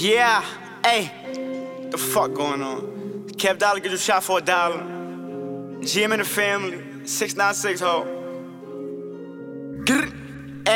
Yeah, hey, the fuck going on? Kev Dollaz get you shot for a dollar. GM in the family, 696 ho.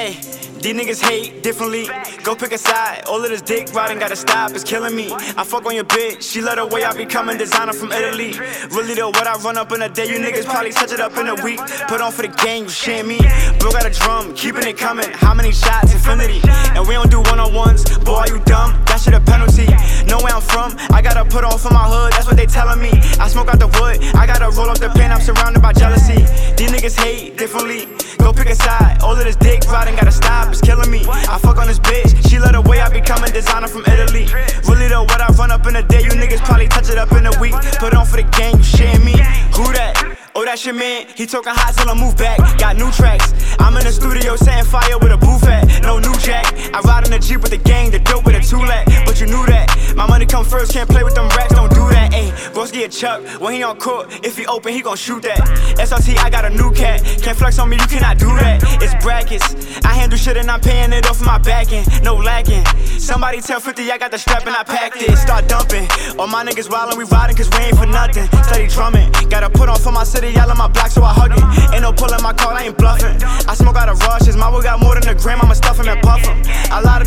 Hey, these niggas hate differently. Go pick a side. All of this dick riding gotta stop. It's killing me. I fuck on your bitch. She let her way. I be coming designer from Italy. Really though, what I run up in a day, you niggas probably touch it up in a week. Put on for the gang, you shit me. Bro got a drum, keeping it coming. How many shots? Infinity. And we don't do one on ones. Boy, are you dumb? That shit a penalty. Know where I'm from. I gotta put on for my hood. That's what they telling me. I smoke out the wood. I gotta roll up the pen. I'm surrounded by jealousy. These niggas hate differently. Go pick a side. All of this dick riding gotta stop. It's killing me. I fuck on this bitch. She let her way. I be coming designer from Italy. Really though, what I run up in a day, you niggas probably touch it up in a week. Put on for the gang. You shitting me? Who that? Oh, that's your man. He talking hot till I move back. Got new tracks. I'm in the studio setting fire with a booth at. No new jack. I ride in the Jeep with the gang, the dope with a two lat. But you knew that. My money come first, can't play with them racks, don't do that. Ayy, Broski get Chuck. When he on court, if he open, he gon' shoot that. SLT, I got a new cat. Can't flex on me, you cannot do that. It's brackets. I handle shit and I'm paying it off my back end. No lacking. Somebody tell 50 I got the strap and I packed it. Start dumping. All my niggas wildin', we riding cause we ain't for nothing. Steady drumming. Gotta put on for my city, y'all in my block, so I hug it. Ain't no pulling my call, I ain't bluffing. I smoke out of rushes, my will got more than a gram, I'ma stuff him and puff him. A lot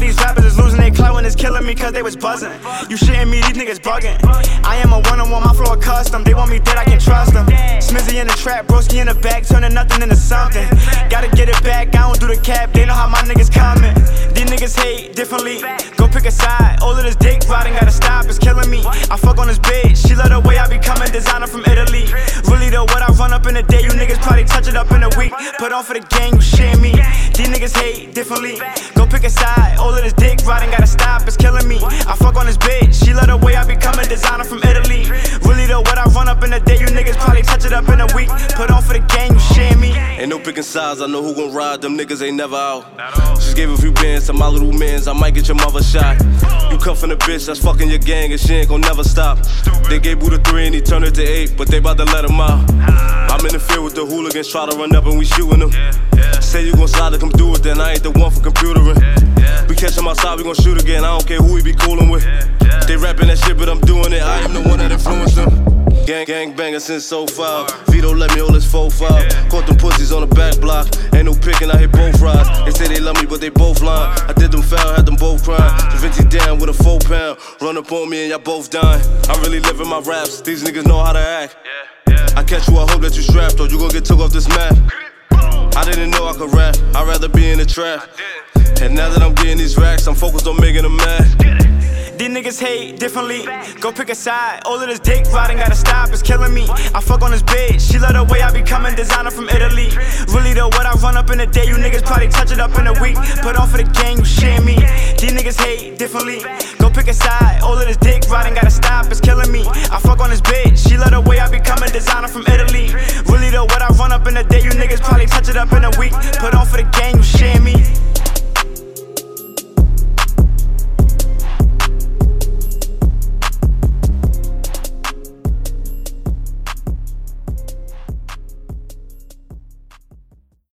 it's killing me cause they was buzzing. You shitting me, these niggas bugging. I am a one on one, my flow a custom. They want me dead, I can trust them. Smizzy in the trap, broski in the back, turning nothing into something. Gotta get it back, I don't do the cap, they know how my niggas coming. These niggas hate differently. Go pick a side, all of this dick riding gotta stop, it's killing me. I fuck on this bitch, she let her way, I be coming designer from Italy. Really though, what I run up in a day, you niggas probably touch it up in a week. Put on for the gang, you shit me. These niggas hate differently. Go pick a side, all of this dick riding gotta stop, it's killing me. I fuck on this bitch, she let her way, I become a designer from Italy. Really though, what I run up in a day, you niggas probably touch it up in a week. Put on for the gang, you shit me. Ain't no picking sides, I know who gon' ride, them niggas ain't never out. Just gave a few bands to my little mans, I might get your mother shot. You cuffin' a bitch that's fucking your gang and she ain't gon' never stop. They gave Buddha three and he turned it to eight, but they bout to let him out. I'm in the field with the hooligans, try to run up and we shootin' them. Say you gon' slide to come do it, then I ain't the one for computering. We catch him outside, we gon' shoot again, I don't care who we be coolin' with. They rapping that shit, but I'm doing it, I am the one that influenced them. Gang, gang banger since oh so far. Vito let me hold his 4-5. Picking, I hit both rides. They say they love me, but they both lying. I did them foul, had them both crying. The Vinci down with a four pound. Run up on me and y'all both dying. I really live in my raps. These niggas know how to act. I catch you, I hope that you strapped, or you gon' get took off this map. I didn't know I could rap. I'd rather be in the trap. And now that I'm getting these racks, I'm focused on making them mad. Niggas hate differently. Go pick a side. All of this dick riding gotta stop, it's killing me. I fuck on this bitch, she let her way, I be coming designer from Italy. Really though, what I run up in a day, you niggas probably touch it up in a week. Put on for the gang, you shit me. These niggas hate differently. Go pick a side. All of this dick riding gotta stop, it's killing me. I fuck on this bitch, she let her way, I be coming designer from Italy. Really though, what I run up in a day, you niggas probably touch it up in a week. Put